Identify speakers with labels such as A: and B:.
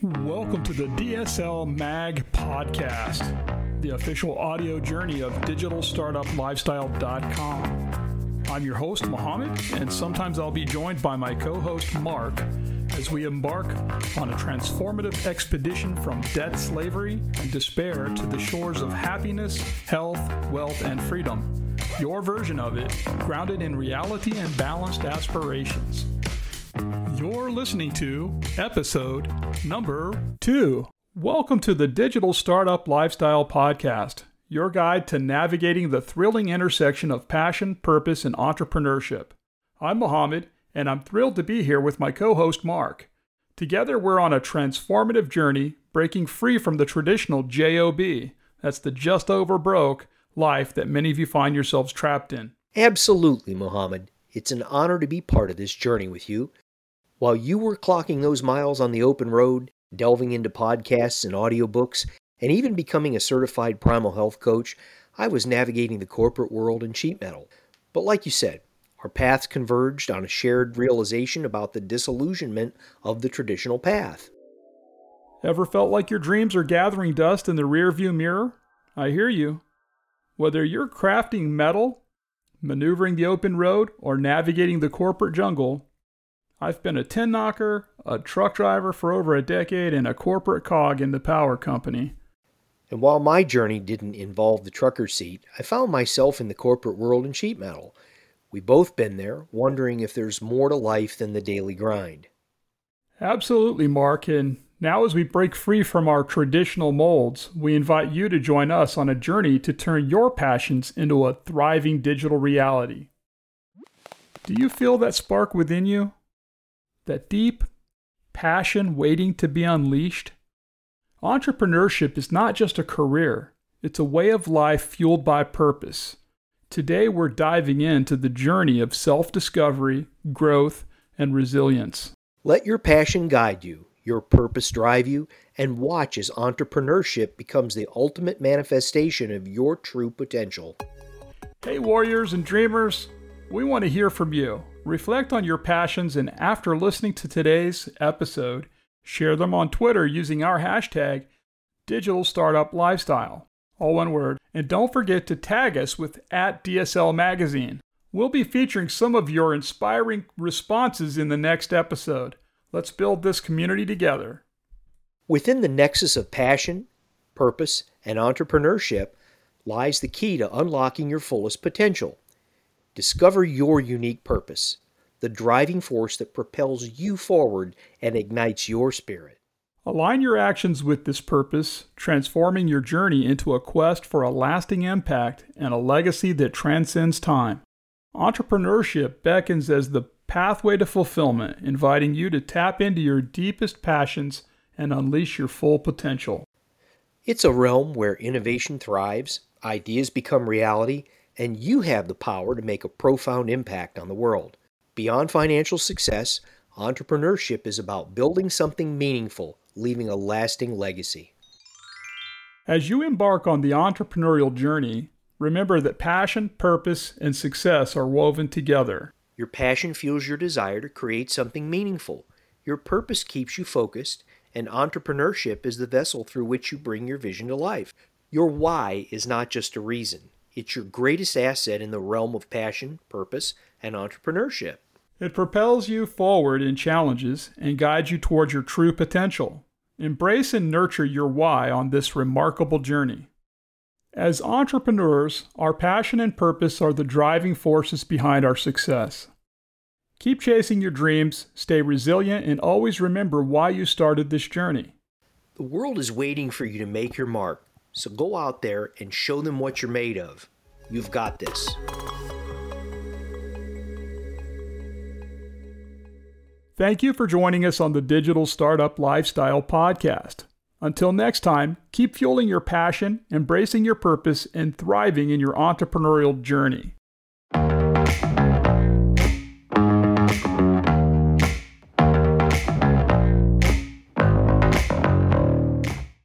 A: Welcome to the DSL Mag Podcast, the official audio journey of digitalstartuplifestyle.com. I'm your host, Mohammed, and sometimes I'll be joined by my co host, Mark, as we embark on a transformative expedition from debt, slavery, and despair to the shores of happiness, health, wealth, and freedom. Your version of it, grounded in reality and balanced aspirations. You're listening to episode number two. Welcome to the Digital Startup Lifestyle Podcast, your guide to navigating the thrilling intersection of passion, purpose, and entrepreneurship. I'm Mohammed, and I'm thrilled to be here with my co host Mark. Together, we're on a transformative journey, breaking free from the traditional JOB that's the just over broke life that many of you find yourselves trapped in.
B: Absolutely, Mohammed. It's an honor to be part of this journey with you. While you were clocking those miles on the open road, delving into podcasts and audiobooks, and even becoming a certified primal health coach, I was navigating the corporate world in sheet metal. But like you said, our paths converged on a shared realization about the disillusionment of the traditional path.
A: Ever felt like your dreams are gathering dust in the rearview mirror? I hear you. Whether you're crafting metal, maneuvering the open road, or navigating the corporate jungle, I've been a tin knocker, a truck driver for over a decade, and a corporate cog in the power company.
B: And while my journey didn't involve the trucker seat, I found myself in the corporate world in sheet metal. We've both been there, wondering if there's more to life than the daily grind.
A: Absolutely, Mark. And now, as we break free from our traditional molds, we invite you to join us on a journey to turn your passions into a thriving digital reality. Do you feel that spark within you? That deep passion waiting to be unleashed? Entrepreneurship is not just a career, it's a way of life fueled by purpose. Today, we're diving into the journey of self discovery, growth, and resilience.
B: Let your passion guide you, your purpose drive you, and watch as entrepreneurship becomes the ultimate manifestation of your true potential.
A: Hey, warriors and dreamers, we want to hear from you. Reflect on your passions, and after listening to today's episode, share them on Twitter using our hashtag Digital Startup Lifestyle, all one word. And don't forget to tag us with at DSL Magazine. We'll be featuring some of your inspiring responses in the next episode. Let's build this community together.
B: Within the nexus of passion, purpose, and entrepreneurship lies the key to unlocking your fullest potential. Discover your unique purpose, the driving force that propels you forward and ignites your spirit.
A: Align your actions with this purpose, transforming your journey into a quest for a lasting impact and a legacy that transcends time. Entrepreneurship beckons as the pathway to fulfillment, inviting you to tap into your deepest passions and unleash your full potential.
B: It's a realm where innovation thrives, ideas become reality, and you have the power to make a profound impact on the world. Beyond financial success, entrepreneurship is about building something meaningful, leaving a lasting legacy.
A: As you embark on the entrepreneurial journey, remember that passion, purpose, and success are woven together.
B: Your passion fuels your desire to create something meaningful. Your purpose keeps you focused, and entrepreneurship is the vessel through which you bring your vision to life. Your why is not just a reason, it's your greatest asset in the realm of passion, purpose, and entrepreneurship.
A: It propels you forward in challenges and guides you towards your true potential. Embrace and nurture your why on this remarkable journey. As entrepreneurs, our passion and purpose are the driving forces behind our success. Keep chasing your dreams, stay resilient, and always remember why you started this journey.
B: The world is waiting for you to make your mark. So go out there and show them what you're made of. You've got this.
A: Thank you for joining us on the Digital Startup Lifestyle Podcast. Until next time, keep fueling your passion, embracing your purpose, and thriving in your entrepreneurial journey.